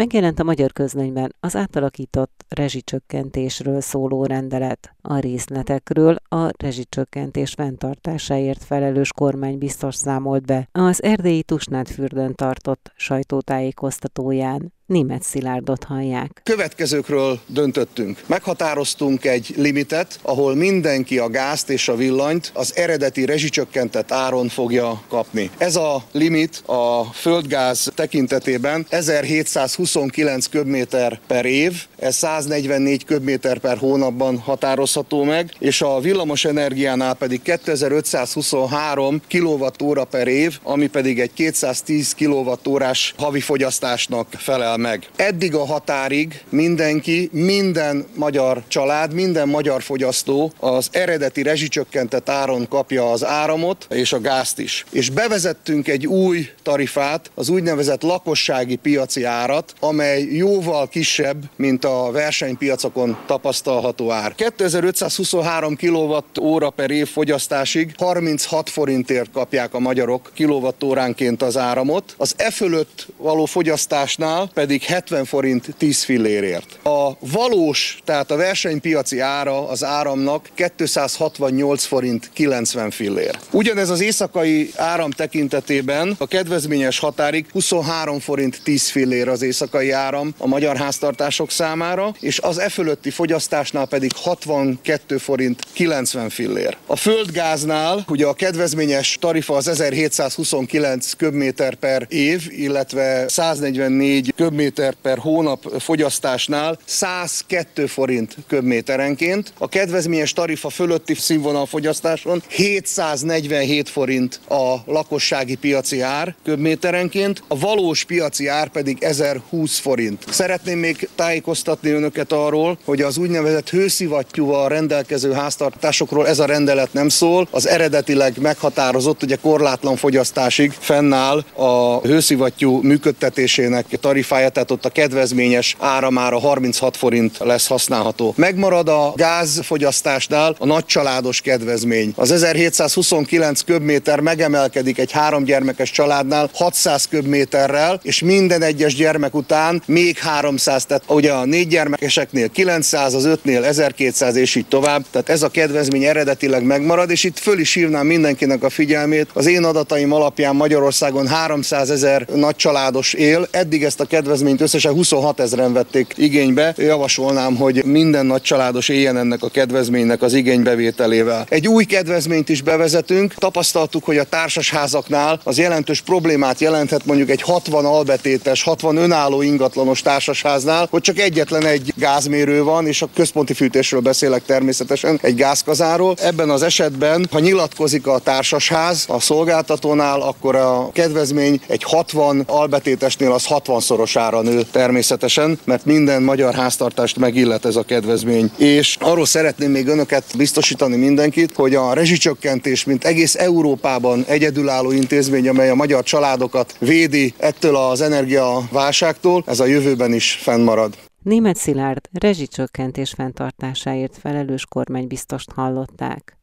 Megjelent a magyar közlönyben az átalakított rezsicsökkentésről szóló rendelet. A részletekről a rezsicsökkentés fenntartásáért felelős kormány biztos számolt be az erdélyi Tusnádfürdőn tartott sajtótájékoztatóján. Német Szilárdot hallják. Következőkről döntöttünk. Meghatároztunk egy limitet, ahol mindenki a gázt és a villanyt az eredeti rezsicsökkentett áron fogja kapni. Ez a limit a földgáz tekintetében 1729 köbméter per év, ez 144 köbméter per hónapban határozható meg, és a villamos energiánál pedig 2523 kWh per év, ami pedig egy 210 kWh-órás havi fogyasztásnak felel meg. Eddig a határig mindenki, minden magyar család, minden magyar fogyasztó az eredeti rezsicsökkentett áron kapja az áramot és a gázt is. És bevezettünk egy új tarifát, az úgynevezett lakossági piaci árat, amely jóval kisebb, mint a versenypiacokon tapasztalható ár. 2523 kWh per év fogyasztásig 36 forintért kapják a magyarok kilovattóránként az áramot, az e fölött való fogyasztásnál pedig pedig 70 forint 10 fillérért. A valós, tehát a versenypiaci ára az áramnak 268 forint 90 fillér. Ugyanez az éjszakai áram tekintetében a kedvezményes határig 23 forint 10 fillér az éjszakai áram a magyar háztartások számára, és az e fölötti fogyasztásnál pedig 62 forint 90 fillér. A földgáznál ugye a kedvezményes tarifa az 1729 köbméter per év, illetve 144 köbméter köbméter per hónap fogyasztásnál 102 forint köbméterenként, a kedvezményes tarifa fölötti színvonal fogyasztáson 747 forint a lakossági piaci ár köbméterenként, a valós piaci ár pedig 1020 forint. Szeretném még tájékoztatni önöket arról, hogy az úgynevezett hőszivattyúval rendelkező háztartásokról ez a rendelet nem szól, az eredetileg meghatározott, ugye korlátlan fogyasztásig fennáll a hőszivattyú működtetésének tarifája, tehát ott a kedvezményes áramára 36 forint lesz használható. Megmarad a gázfogyasztásnál a nagycsaládos kedvezmény. Az 1729 köbméter megemelkedik egy három gyermekes családnál 600 köbméterrel, és minden egyes gyermek után még 300, tehát ugye a négy gyermekeseknél 900, az ötnél 1200 és így tovább. Tehát ez a kedvezmény eredetileg megmarad, és itt föl is hívnám mindenkinek a figyelmét. Az én adataim alapján Magyarországon 300 ezer nagycsaládos él, eddig ezt a kedvezményt eredményt összesen 26 ezeren vették igénybe. Javasolnám, hogy minden nagy családos éljen ennek a kedvezménynek az igénybevételével. Egy új kedvezményt is bevezetünk. Tapasztaltuk, hogy a társasházaknál az jelentős problémát jelenthet mondjuk egy 60 albetétes, 60 önálló ingatlanos társasháznál, hogy csak egyetlen egy gázmérő van, és a központi fűtésről beszélek természetesen, egy gázkazáról. Ebben az esetben, ha nyilatkozik a társasház a szolgáltatónál, akkor a kedvezmény egy 60 albetétesnél az 60 szorosára nő természetesen, mert minden magyar háztartást megillet ez a kedvezmény. És arról szeretném még önöket biztosítani mindenkit, hogy a rezsicsökkentés, mint egész Európában egyedülálló intézmény, amely a magyar családokat védi ettől az energiaválságtól, ez a jövőben is fennmarad. Német Szilárd rezsicsökkentés fenntartásáért felelős kormánybiztost hallották.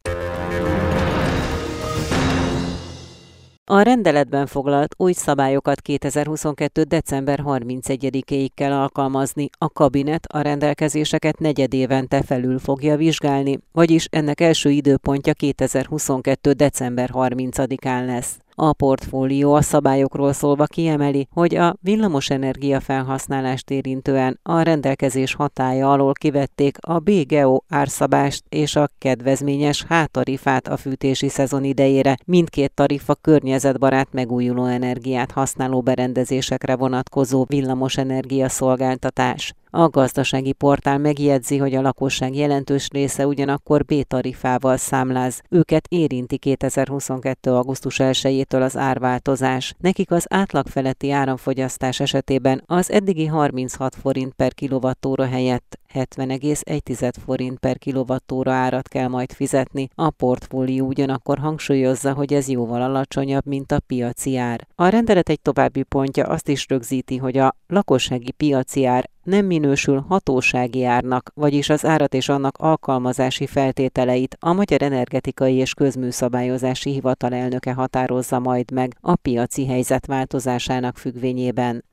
A rendeletben foglalt új szabályokat 2022. december 31-ig kell alkalmazni. A kabinet a rendelkezéseket negyedévente felül fogja vizsgálni, vagyis ennek első időpontja 2022. december 30-án lesz. A portfólió a szabályokról szólva kiemeli, hogy a villamosenergia felhasználást érintően a rendelkezés hatája alól kivették a BGO árszabást és a kedvezményes hátarifát a fűtési szezon idejére. Mindkét tarifa környezetbarát megújuló energiát használó berendezésekre vonatkozó villamosenergia szolgáltatás. A gazdasági portál megjegyzi, hogy a lakosság jelentős része ugyanakkor B-tarifával számláz. Őket érinti 2022. augusztus 1-től az árváltozás. Nekik az átlag feletti áramfogyasztás esetében az eddigi 36 forint per kilovattóra helyett 70,1 forint per kilovattóra árat kell majd fizetni. A portfólió ugyanakkor hangsúlyozza, hogy ez jóval alacsonyabb, mint a piaci ár. A rendelet egy további pontja azt is rögzíti, hogy a lakossági piaci ár nem minősül hatósági árnak, vagyis az árat és annak alkalmazási feltételeit a Magyar Energetikai és Közműszabályozási Hivatal elnöke határozza majd meg a piaci helyzet változásának függvényében.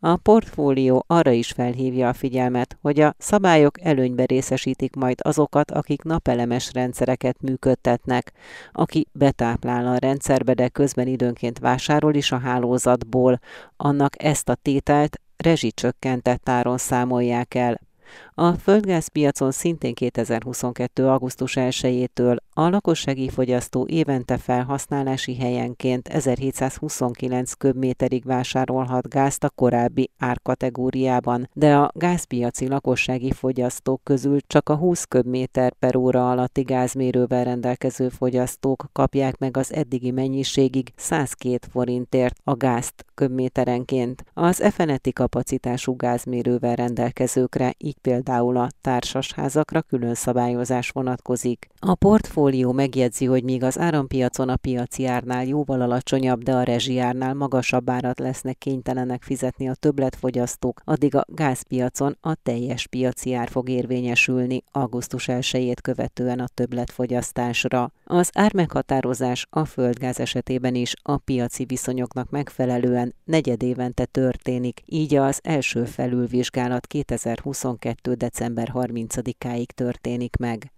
A portfólió arra is felhívja a figyelmet, hogy a szabályok előnybe részesítik majd azokat, akik napelemes rendszereket működtetnek. Aki betáplál a rendszerbe, de közben időnként vásárol is a hálózatból, annak ezt a tételt rezsicsökkentett áron számolják el. A földgázpiacon szintén 2022. augusztus 1-től a lakossági fogyasztó évente felhasználási helyenként 1729 köbméterig vásárolhat gázt a korábbi árkategóriában, de a gázpiaci lakossági fogyasztók közül csak a 20 köbméter per óra alatti gázmérővel rendelkező fogyasztók kapják meg az eddigi mennyiségig 102 forintért a gázt köbméterenként. Az efeneti kapacitású gázmérővel rendelkezőkre, így például a társasházakra külön szabályozás vonatkozik. A portfólió megjegyzi, hogy míg az árampiacon a piaci árnál jóval alacsonyabb, de a rezsiárnál magasabb árat lesznek kénytelenek fizetni a többletfogyasztók, addig a gázpiacon a teljes piaci ár fog érvényesülni augusztus 1 követően a többletfogyasztásra. Az ármeghatározás a földgáz esetében is a piaci viszonyoknak megfelelően negyedévente történik, így az első felülvizsgálat 2022. december 30-áig történik meg.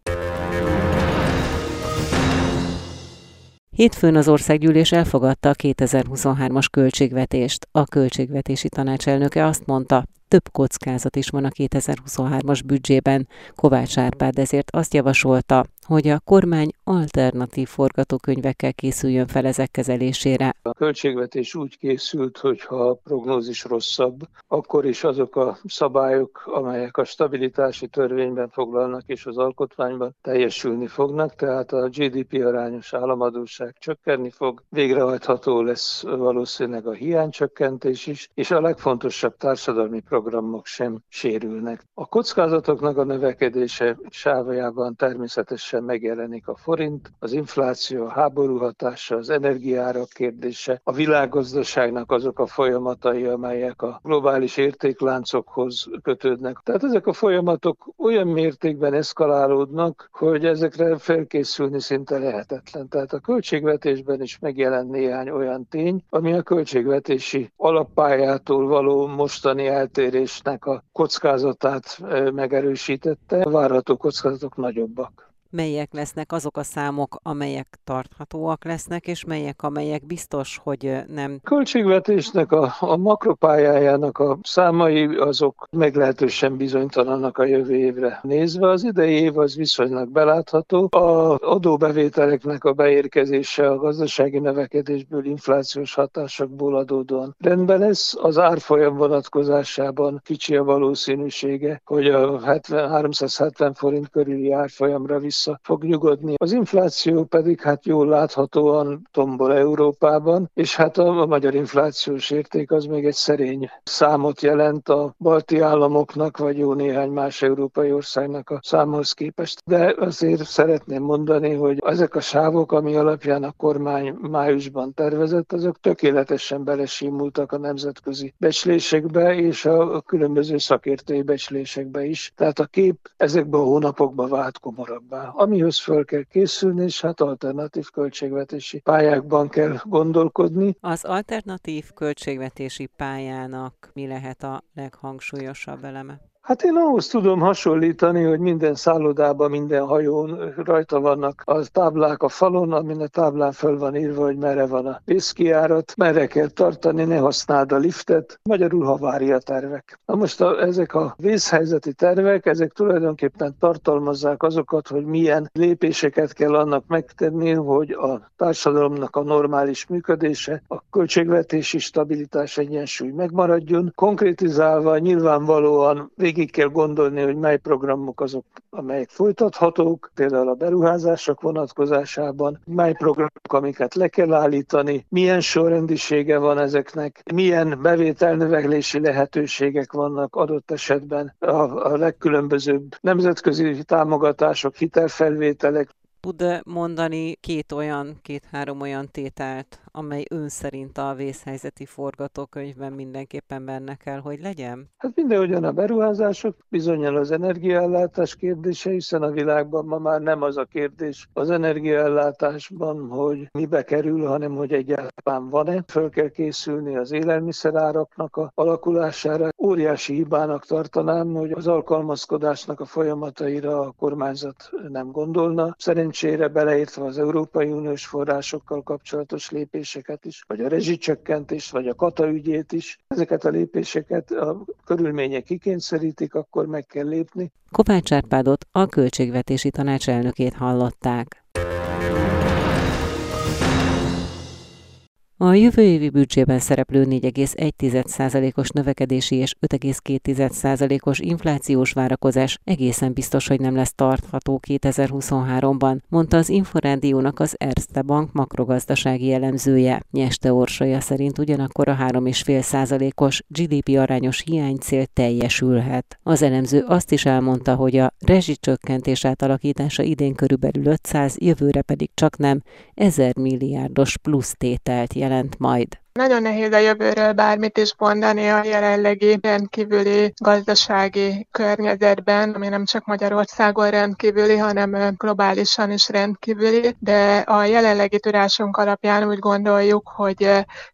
Hétfőn az országgyűlés elfogadta a 2023-as költségvetést. A költségvetési tanácselnöke azt mondta, több kockázat is van a 2023-as büdzsében. Kovács Árpád ezért azt javasolta, hogy a kormány alternatív forgatókönyvekkel készüljön fel ezek kezelésére. A költségvetés úgy készült, hogy ha a prognózis rosszabb, akkor is azok a szabályok, amelyek a stabilitási törvényben foglalnak és az alkotmányban teljesülni fognak, tehát a GDP arányos államadóság csökkenni fog, végrehajtható lesz valószínűleg a hiánycsökkentés is, és a legfontosabb társadalmi programok sem sérülnek. A kockázatoknak a növekedése sávjában természetesen megjelenik a forint, az infláció, a háború hatása, az energiárak kérdése, a világgazdaságnak azok a folyamatai, amelyek a globális értékláncokhoz kötődnek. Tehát ezek a folyamatok olyan mértékben eszkalálódnak, hogy ezekre felkészülni szinte lehetetlen. Tehát a költségvetésben is megjelent néhány olyan tény, ami a költségvetési alappályától való mostani eltérésnek a kockázatát megerősítette. A várható kockázatok nagyobbak melyek lesznek azok a számok, amelyek tarthatóak lesznek, és melyek, amelyek biztos, hogy nem. Költségvetésnek a, a makropályájának a számai azok meglehetősen bizonytalanak a jövő évre nézve. Az idei év az viszonylag belátható. A adóbevételeknek a beérkezése a gazdasági növekedésből, inflációs hatásokból adódóan rendben lesz. Az árfolyam vonatkozásában kicsi a valószínűsége, hogy a 70, 370 forint körüli árfolyamra visz vissza fog nyugodni. Az infláció pedig hát jól láthatóan tombol Európában, és hát a, magyar inflációs érték az még egy szerény számot jelent a balti államoknak, vagy jó néhány más európai országnak a számhoz képest. De azért szeretném mondani, hogy ezek a sávok, ami alapján a kormány májusban tervezett, azok tökéletesen belesimultak a nemzetközi becslésekbe és a különböző szakértői becslésekbe is. Tehát a kép ezekben a hónapokban vált komorabbá amihoz föl kell készülni, és hát alternatív költségvetési pályákban kell gondolkodni. Az alternatív költségvetési pályának mi lehet a leghangsúlyosabb eleme? Hát én ahhoz tudom hasonlítani, hogy minden szállodában, minden hajón rajta vannak a táblák a falon, amin a táblán föl van írva, hogy merre van a vészkiárat, merre kell tartani, ne használd a liftet, magyarul havária tervek. Na most a, ezek a vészhelyzeti tervek, ezek tulajdonképpen tartalmazzák azokat, hogy milyen lépéseket kell annak megtenni, hogy a társadalomnak a normális működése, a költségvetési stabilitás egyensúly megmaradjon. Konkrétizálva nyilvánvalóan végig végig kell gondolni, hogy mely programok azok, amelyek folytathatók, például a beruházások vonatkozásában, mely programok, amiket le kell állítani, milyen sorrendisége van ezeknek, milyen bevételnövelési lehetőségek vannak adott esetben a, a legkülönbözőbb nemzetközi támogatások, hitelfelvételek, tud mondani két olyan, két-három olyan tételt, amely ön szerint a vészhelyzeti forgatókönyvben mindenképpen benne kell, hogy legyen? Hát mindenhogyan a beruházások, bizonyal az energiaellátás kérdése, hiszen a világban ma már nem az a kérdés az energiaellátásban, hogy mibe kerül, hanem hogy egyáltalán van-e. Föl kell készülni az élelmiszeráraknak a alakulására. Óriási hibának tartanám, hogy az alkalmazkodásnak a folyamataira a kormányzat nem gondolna. Szerencsére beleértve az Európai Uniós forrásokkal kapcsolatos lépéseket is, vagy a rezsicsökkentést, vagy a kata ügyét is. Ezeket a lépéseket a körülmények kikényszerítik, akkor meg kell lépni. Kopács Árpádot a Költségvetési Tanács elnökét hallották. A jövő évi büdzsében szereplő 4,1%-os növekedési és 5,2%-os inflációs várakozás egészen biztos, hogy nem lesz tartható 2023-ban, mondta az Inforádiónak az Erste Bank makrogazdasági elemzője. Nyeste Orsolya szerint ugyanakkor a 3,5%-os GDP arányos hiánycél teljesülhet. Az elemző azt is elmondta, hogy a rezsicsökkentés átalakítása idén körülbelül 500, jövőre pedig csak nem 1000 milliárdos plusz tételt jelent jelent majd. Nagyon nehéz a jövőről bármit is mondani a jelenlegi rendkívüli gazdasági környezetben, ami nem csak Magyarországon rendkívüli, hanem globálisan is rendkívüli, de a jelenlegi tudásunk alapján úgy gondoljuk, hogy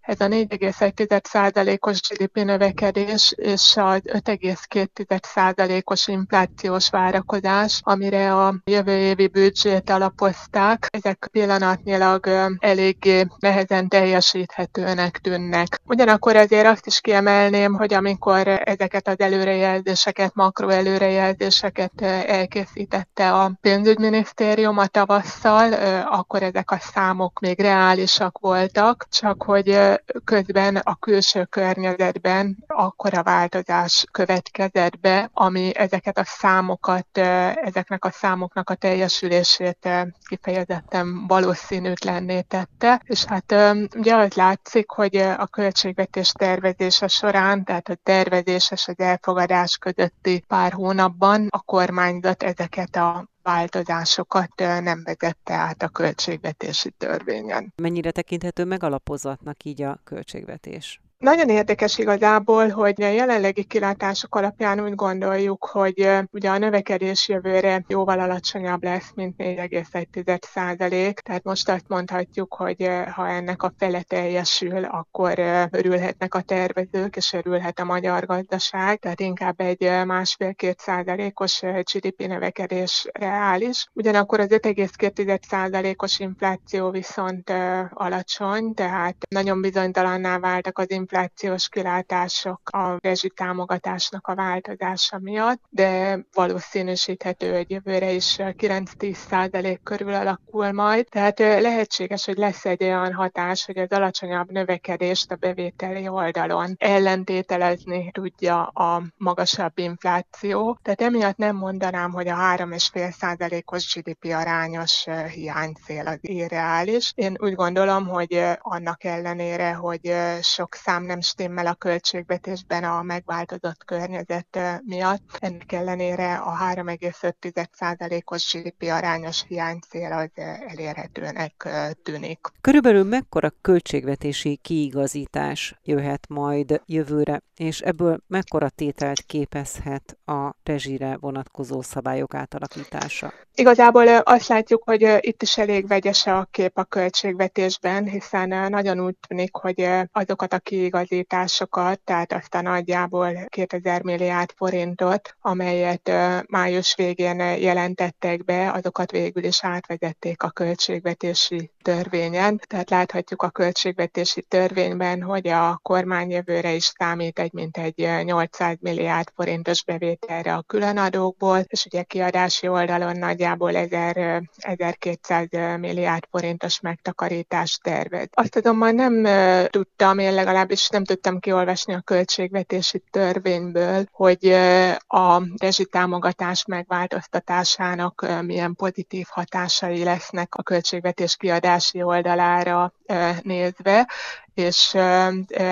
ez a 4,1%-os GDP növekedés és az 5,2%-os inflációs várakozás, amire a jövő évi büdzsét alapozták, ezek pillanatnyilag eléggé nehezen teljesíthetőnek előnyösnek tűnnek. Ugyanakkor ezért azt is kiemelném, hogy amikor ezeket az előrejelzéseket, makroelőrejelzéseket elkészítette a pénzügyminisztérium a tavasszal, akkor ezek a számok még reálisak voltak, csak hogy közben a külső környezetben akkora változás következett be, ami ezeket a számokat, ezeknek a számoknak a teljesülését kifejezetten valószínűtlenné tette, és hát ugye az látszik, hogy a költségvetés tervezése során, tehát a tervezés és az elfogadás közötti pár hónapban a kormányzat ezeket a változásokat nem vezette át a költségvetési törvényen. Mennyire tekinthető megalapozatnak így a költségvetés? Nagyon érdekes igazából, hogy a jelenlegi kilátások alapján úgy gondoljuk, hogy ugye a növekedés jövőre jóval alacsonyabb lesz, mint 4,1 százalék. Tehát most azt mondhatjuk, hogy ha ennek a fele teljesül, akkor örülhetnek a tervezők, és örülhet a magyar gazdaság. Tehát inkább egy másfél-két százalékos GDP növekedés reális. Ugyanakkor az 5,2 százalékos infláció viszont alacsony, tehát nagyon bizonytalanná váltak az infláció inflációs kilátások a rezsitámogatásnak a változása miatt, de valószínűsíthető, hogy jövőre is 9-10 százalék körül alakul majd. Tehát lehetséges, hogy lesz egy olyan hatás, hogy az alacsonyabb növekedést a bevételi oldalon ellentételezni tudja a magasabb infláció. Tehát emiatt nem mondanám, hogy a 3,5 százalékos GDP arányos hiánycél az irreális. Én úgy gondolom, hogy annak ellenére, hogy sok szám nem stimmel a költségvetésben a megváltozott környezet miatt. Ennek ellenére a 3,5%-os GDP arányos hiánycél az elérhetőnek tűnik. Körülbelül mekkora költségvetési kiigazítás jöhet majd jövőre, és ebből mekkora tételt képezhet a rezsire vonatkozó szabályok átalakítása? Igazából azt látjuk, hogy itt is elég vegyes a kép a költségvetésben, hiszen nagyon úgy tűnik, hogy azokat a kiigazításokat, tehát azt a nagyjából 2000 milliárd forintot, amelyet május végén jelentettek be, azokat végül is átvezették a költségvetési törvényen. Tehát láthatjuk a költségvetési törvényben, hogy a kormány jövőre is számít egy mintegy 800 milliárd forintos bevételre a különadókból, és ugye kiadási oldalon nagyjából 1000, 1200 milliárd forintos megtakarítást tervez. Azt azonban nem tudtam, én legalábbis nem tudtam kiolvasni a költségvetési törvényből, hogy a rezsitámogatás megváltoztatásának milyen pozitív hatásai lesznek a költségvetés kiadási oldalára nézve, és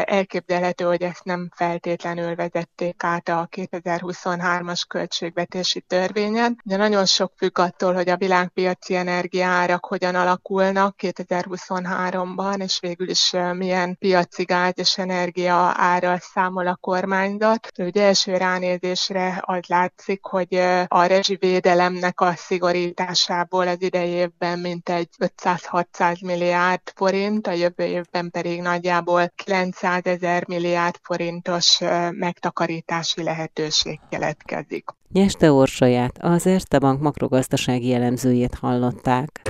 elképzelhető, hogy ezt nem feltétlenül vezették át a 2023-as költségvetési törvényen. De nagyon sok függ attól, hogy a világpiaci energiaárak hogyan alakulnak 2023-ban, és végül is milyen piaci gáz és energia árral számol a kormányzat. Ugye első ránézésre az látszik, hogy a rezsivédelemnek a szigorításából az idei évben mintegy 500-600 milliárd forint, a jövő évben pedig nagyjából 900 ezer milliárd forintos megtakarítási lehetőség keletkezik. Nyeste Orsolyát, az Erste Bank makrogazdasági elemzőjét hallották.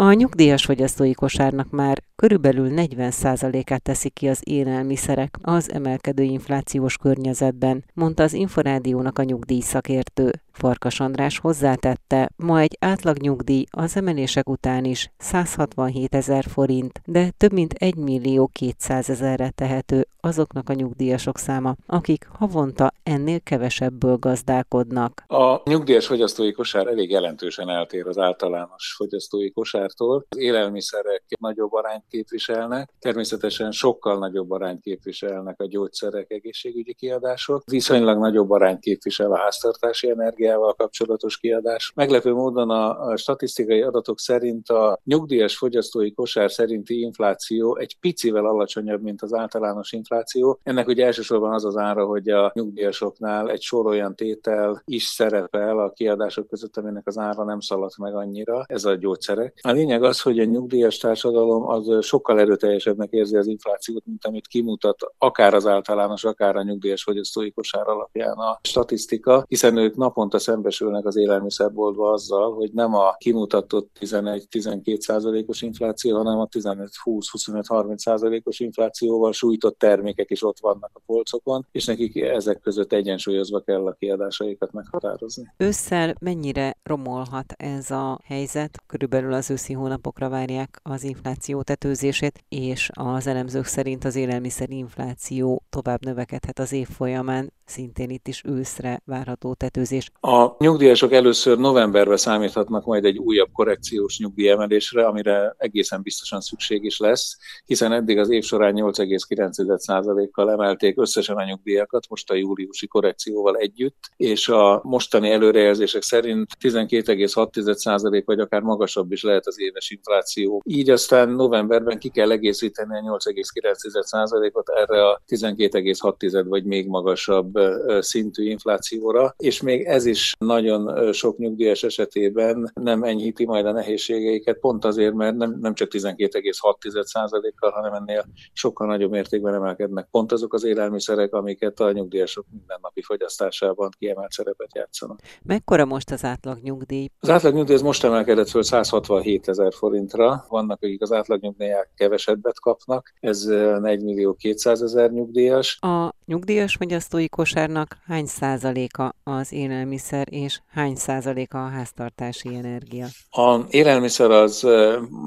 A nyugdíjas fogyasztói kosárnak már körülbelül 40%-át teszik ki az élelmiszerek az emelkedő inflációs környezetben, mondta az Inforádiónak a nyugdíj szakértő. Farkas András hozzátette, ma egy átlag nyugdíj az emelések után is 167 ezer forint, de több mint 1 millió 200 ezerre tehető azoknak a nyugdíjasok száma, akik havonta ennél kevesebből gazdálkodnak. A nyugdíjas fogyasztói kosár elég jelentősen eltér az általános fogyasztói kosártól. Az élelmiszerek nagyobb arányt képviselnek, természetesen sokkal nagyobb arányt képviselnek a gyógyszerek, egészségügyi kiadások, viszonylag nagyobb arányt képvisel a háztartási energiával kapcsolatos kiadás. Meglepő módon a, a statisztikai adatok szerint a nyugdíjas fogyasztói kosár szerinti infláció egy picivel alacsonyabb, mint az általános infláció. Ennek ugye elsősorban az az ára, hogy a nyugdíjasoknál egy sor olyan tétel is szerepel a kiadások között, aminek az ára nem szaladt meg annyira, ez a gyógyszerek. A lényeg az, hogy a nyugdíjas társadalom az sokkal erőteljesebbnek érzi az inflációt, mint amit kimutat akár az általános, akár a nyugdíjas fogyasztói kosár alapján a statisztika, hiszen ők naponta szembesülnek az élelmiszerboltba azzal, hogy nem a kimutatott 11-12 százalékos infláció, hanem a 15-20-25-30 százalékos inflációval sújtott termékek is ott vannak a polcokon, és nekik ezek között egyensúlyozva kell a kiadásaikat meghatározni. Ősszel mennyire romolhat ez a helyzet? Körülbelül az őszi hónapokra várják az infláció tetőzését és az elemzők szerint az élelmiszerinfláció tovább növekedhet az év folyamán, szintén itt is őszre várható tetőzés. A nyugdíjasok először novemberben számíthatnak majd egy újabb korrekciós nyugdíjemelésre, amire egészen biztosan szükség is lesz, hiszen eddig az év során 8,9%-kal emelték összesen a nyugdíjakat, most a júliusi korrekcióval együtt, és a mostani előrejelzések szerint 12,6% vagy akár magasabb is lehet az éves infláció. Így aztán novemberben ki kell egészíteni a 8,9%-ot erre a 12,6 vagy még magasabb szintű inflációra, és még ez is nagyon sok nyugdíjas esetében nem enyhíti majd a nehézségeiket, pont azért, mert nem, nem csak 12,6%-kal, hanem ennél sokkal nagyobb mértékben emelkednek pont azok az élelmiszerek, amiket a nyugdíjasok mindennapi fogyasztásában kiemelt szerepet játszanak. Mekkora most az átlag nyugdíj? Az átlag nyugdíj az most emelkedett föl 167 ezer forintra. Vannak, akik az átlag nyugdíjak kevesebbet kapnak, ez 4 millió 200 ezer nyugdíjas. A nyugdíjas fogyasztói kosárnak hány százaléka az élelmiszer, és hány százaléka a háztartási energia? A élelmiszer az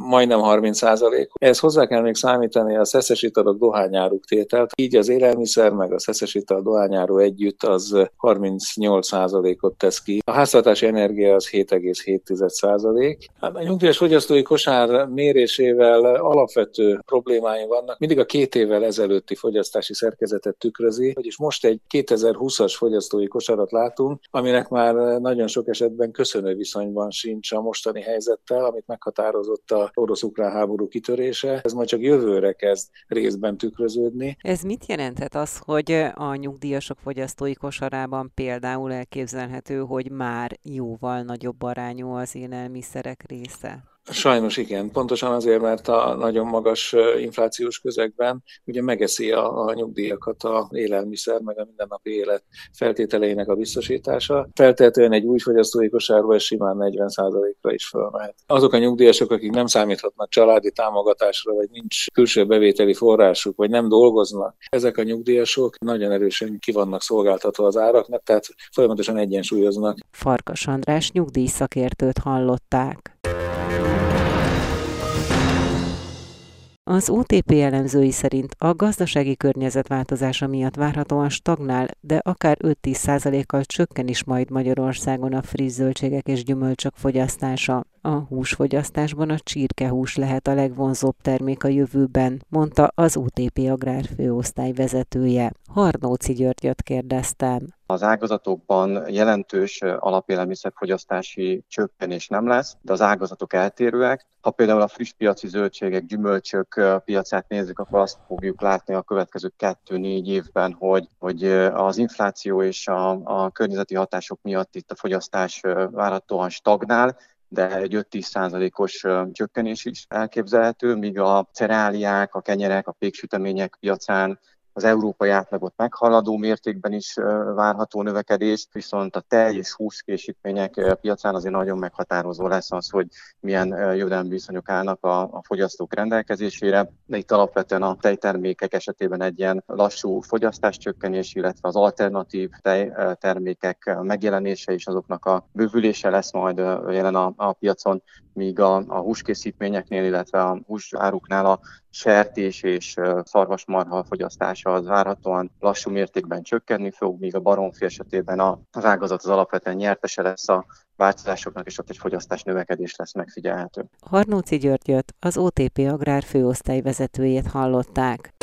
majdnem 30 százalék. Ehhez hozzá kell még számítani a szeszes italok dohányáruk tételt. Így az élelmiszer meg a szeszes ital dohányáru együtt az 38 százalékot tesz ki. A háztartási energia az 7,7 százalék. Hát a nyugdíjas fogyasztói kosár mérésével alapvető problémái vannak. Mindig a két évvel ezelőtti fogyasztási szerkezetet tükrözi, vagyis most egy 2020-as fogyasztói kosarat látunk, aminek már nagyon sok esetben köszönő viszonyban sincs a mostani helyzettel, amit meghatározott a orosz-ukrán háború kitörése. Ez majd csak jövőre kezd részben tükröződni. Ez mit jelenthet az, hogy a nyugdíjasok fogyasztói kosarában például elképzelhető, hogy már jóval nagyobb arányú az élelmiszerek része? Sajnos igen, pontosan azért, mert a nagyon magas inflációs közegben ugye megeszi a, a nyugdíjakat a élelmiszer, meg a mindennapi élet feltételeinek a biztosítása. Feltehetően egy új fogyasztói kosárba ez simán 40%-ra is fölmehet. Azok a nyugdíjasok, akik nem számíthatnak családi támogatásra, vagy nincs külső bevételi forrásuk, vagy nem dolgoznak, ezek a nyugdíjasok nagyon erősen ki vannak szolgáltatva az áraknak, tehát folyamatosan egyensúlyoznak. Farkas András nyugdíjszakértőt hallották. Az OTP elemzői szerint a gazdasági környezet változása miatt várhatóan stagnál, de akár 5-10%-kal csökken is majd Magyarországon a friss zöldségek és gyümölcsök fogyasztása. A húsfogyasztásban a csirkehús lehet a legvonzóbb termék a jövőben, mondta az UTP Agrár főosztály vezetője. Harnóci Györgyöt kérdeztem. Az ágazatokban jelentős alapélelmiszerfogyasztási csökkenés nem lesz, de az ágazatok eltérőek. Ha például a friss piaci zöldségek, gyümölcsök piacát nézzük, akkor azt fogjuk látni a következő kettő-négy évben, hogy, hogy az infláció és a, a környezeti hatások miatt itt a fogyasztás várhatóan stagnál, de egy 5-10 százalékos csökkenés is elképzelhető, míg a cereáliák, a kenyerek, a péksütemények piacán az európai átlagot meghaladó mértékben is várható növekedés, viszont a tej és húskészítmények piacán azért nagyon meghatározó lesz az, hogy milyen jövedelmi viszonyok állnak a, a fogyasztók rendelkezésére. De itt alapvetően a tejtermékek esetében egy ilyen lassú fogyasztáscsökkenés, illetve az alternatív tejtermékek megjelenése és azoknak a bővülése lesz majd jelen a, a piacon, míg a, a húskészítményeknél, illetve a húsáruknál a sertés és szarvasmarha fogyasztása az várhatóan lassú mértékben csökkenni fog, míg a baromfi esetében az ágazat az alapvetően nyertese lesz a változásoknak, és ott egy fogyasztás növekedés lesz megfigyelhető. Harnóci Györgyöt, az OTP Agrár főosztály vezetőjét hallották.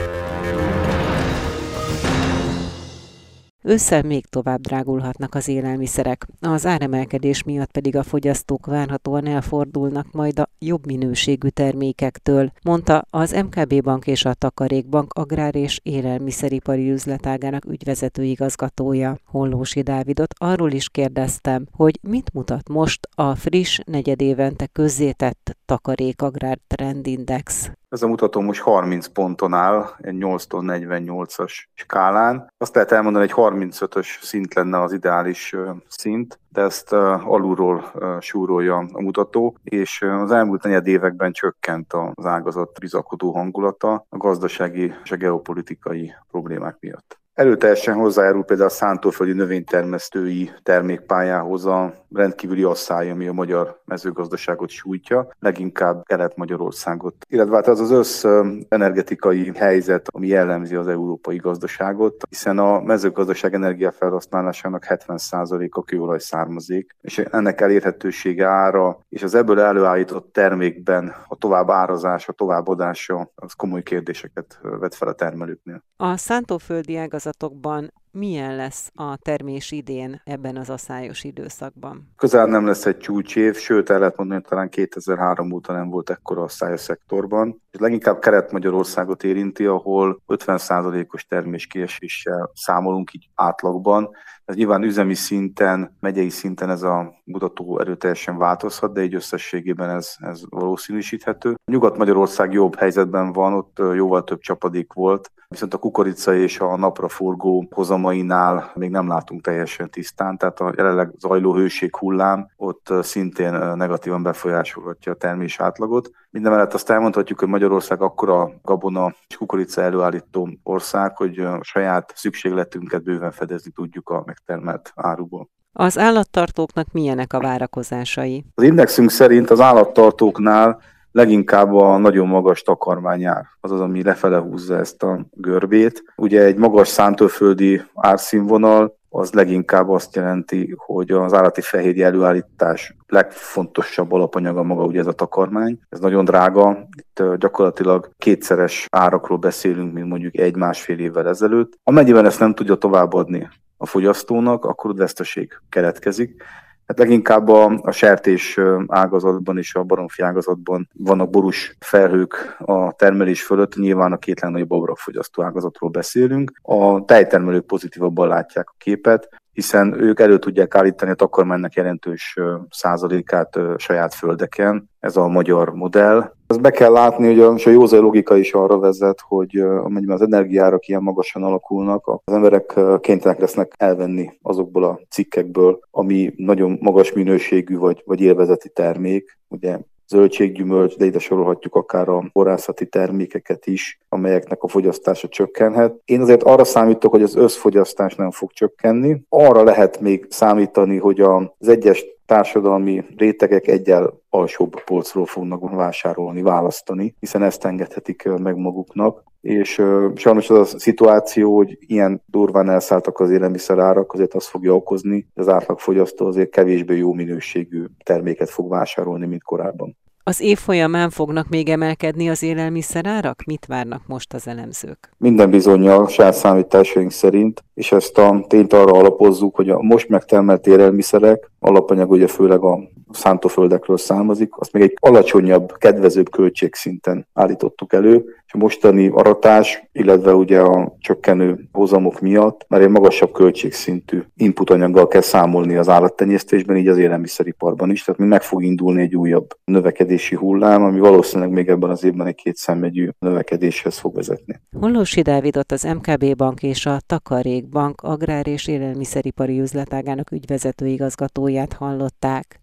Ősszel még tovább drágulhatnak az élelmiszerek, az áremelkedés miatt pedig a fogyasztók várhatóan elfordulnak majd a jobb minőségű termékektől, mondta az MKB Bank és a Takarékbank agrár és élelmiszeripari üzletágának ügyvezető igazgatója. Hollósi Dávidot arról is kérdeztem, hogy mit mutat most a friss negyedévente közzétett Takarék Agrár Trendindex. Ez a mutató most 30 ponton áll, egy 8-tól 48-as skálán. Azt lehet elmondani, hogy 35-ös szint lenne az ideális szint, de ezt alulról súrolja a mutató, és az elmúlt negyed években csökkent az ágazat bizakodó hangulata a gazdasági és a geopolitikai problémák miatt. Előteljesen hozzájárul például a szántóföldi növénytermesztői termékpályához a rendkívüli asszály, ami a magyar mezőgazdaságot sújtja, leginkább Kelet-Magyarországot. Illetve hát az az össz energetikai helyzet, ami jellemzi az európai gazdaságot, hiszen a mezőgazdaság energiafelhasználásának 70%-a kőolaj származik, és ennek elérhetősége ára, és az ebből előállított termékben a tovább árazás, a továbbadása, az komoly kérdéseket vet fel a termelőknél. A szántóföldi ágazatokban milyen lesz a termés idén ebben az asszályos időszakban? Közel nem lesz egy csúcsév, sőt el lehet mondani, hogy talán 2003 óta nem volt ekkora asszály a szektorban. És leginkább Kelet-Magyarországot érinti, ahol 50%-os terméskieséssel számolunk így átlagban. Ez nyilván üzemi szinten, megyei szinten ez a mutató erőteljesen változhat, de egy összességében ez, ez valószínűsíthető. Nyugat-Magyarország jobb helyzetben van, ott jóval több csapadék volt, viszont a kukorica és a napraforgó hozamainál még nem látunk teljesen tisztán, tehát a jelenleg zajló hőség hullám ott szintén negatívan befolyásolhatja a termés átlagot. Mindemellett azt elmondhatjuk, hogy Magyarország akkora gabona és kukorica előállító ország, hogy a saját szükségletünket bőven fedezni tudjuk a megtermelt áruból. Az állattartóknak milyenek a várakozásai? Az indexünk szerint az állattartóknál leginkább a nagyon magas takarmányár, az az, ami lefele húzza ezt a görbét. Ugye egy magas szántőföldi árszínvonal az leginkább azt jelenti, hogy az állati fehérje előállítás legfontosabb alapanyaga maga ugye ez a takarmány. Ez nagyon drága, itt gyakorlatilag kétszeres árakról beszélünk, mint mondjuk egy-másfél évvel ezelőtt. Amennyiben ezt nem tudja továbbadni a fogyasztónak, akkor veszteség keletkezik. Hát leginkább a, a sertés ágazatban és a baromfi ágazatban vannak borús felhők a termelés fölött, nyilván a két legnagyobb abragfogyasztó ágazatról beszélünk. A tejtermelők pozitívabban látják a képet, hiszen ők elő tudják állítani a takarmánynak jelentős százalékát saját földeken. Ez a magyar modell. Azt be kell látni, hogy a, a józai logika is arra vezet, hogy amennyiben az energiárak ilyen magasan alakulnak, az emberek kénytelenek lesznek elvenni azokból a cikkekből, ami nagyon magas minőségű vagy, vagy élvezeti termék. Ugye zöldséggyümölcs, de ide sorolhatjuk akár a borászati termékeket is, amelyeknek a fogyasztása csökkenhet. Én azért arra számítok, hogy az összfogyasztás nem fog csökkenni. Arra lehet még számítani, hogy az egyes társadalmi rétegek egyel alsóbb polcról fognak vásárolni, választani, hiszen ezt engedhetik meg maguknak. És sajnos az a szituáció, hogy ilyen durván elszálltak az élelmiszerárak, azért azt fogja okozni, hogy az átlagfogyasztó azért kevésbé jó minőségű terméket fog vásárolni, mint korábban. Az év folyamán fognak még emelkedni az élelmiszerárak? Mit várnak most az elemzők? Minden bizonyal saját számításaink szerint, és ezt a tényt arra alapozzuk, hogy a most megtermelt élelmiszerek, alapanyag ugye főleg a szántóföldekről származik, azt még egy alacsonyabb, kedvezőbb költségszinten állítottuk elő, és a mostani aratás, illetve ugye a csökkenő hozamok miatt már egy magasabb költségszintű inputanyaggal kell számolni az állattenyésztésben, így az élelmiszeriparban is, tehát mi meg fog indulni egy újabb növekedési hullám, ami valószínűleg még ebben az évben egy kétszemegyű növekedéshez fog vezetni. Hollósi Dávidot az MKB Bank és a Takarék Bank agrár és élelmiszeripari üzletágának ügyvezető igazgatóját hallották.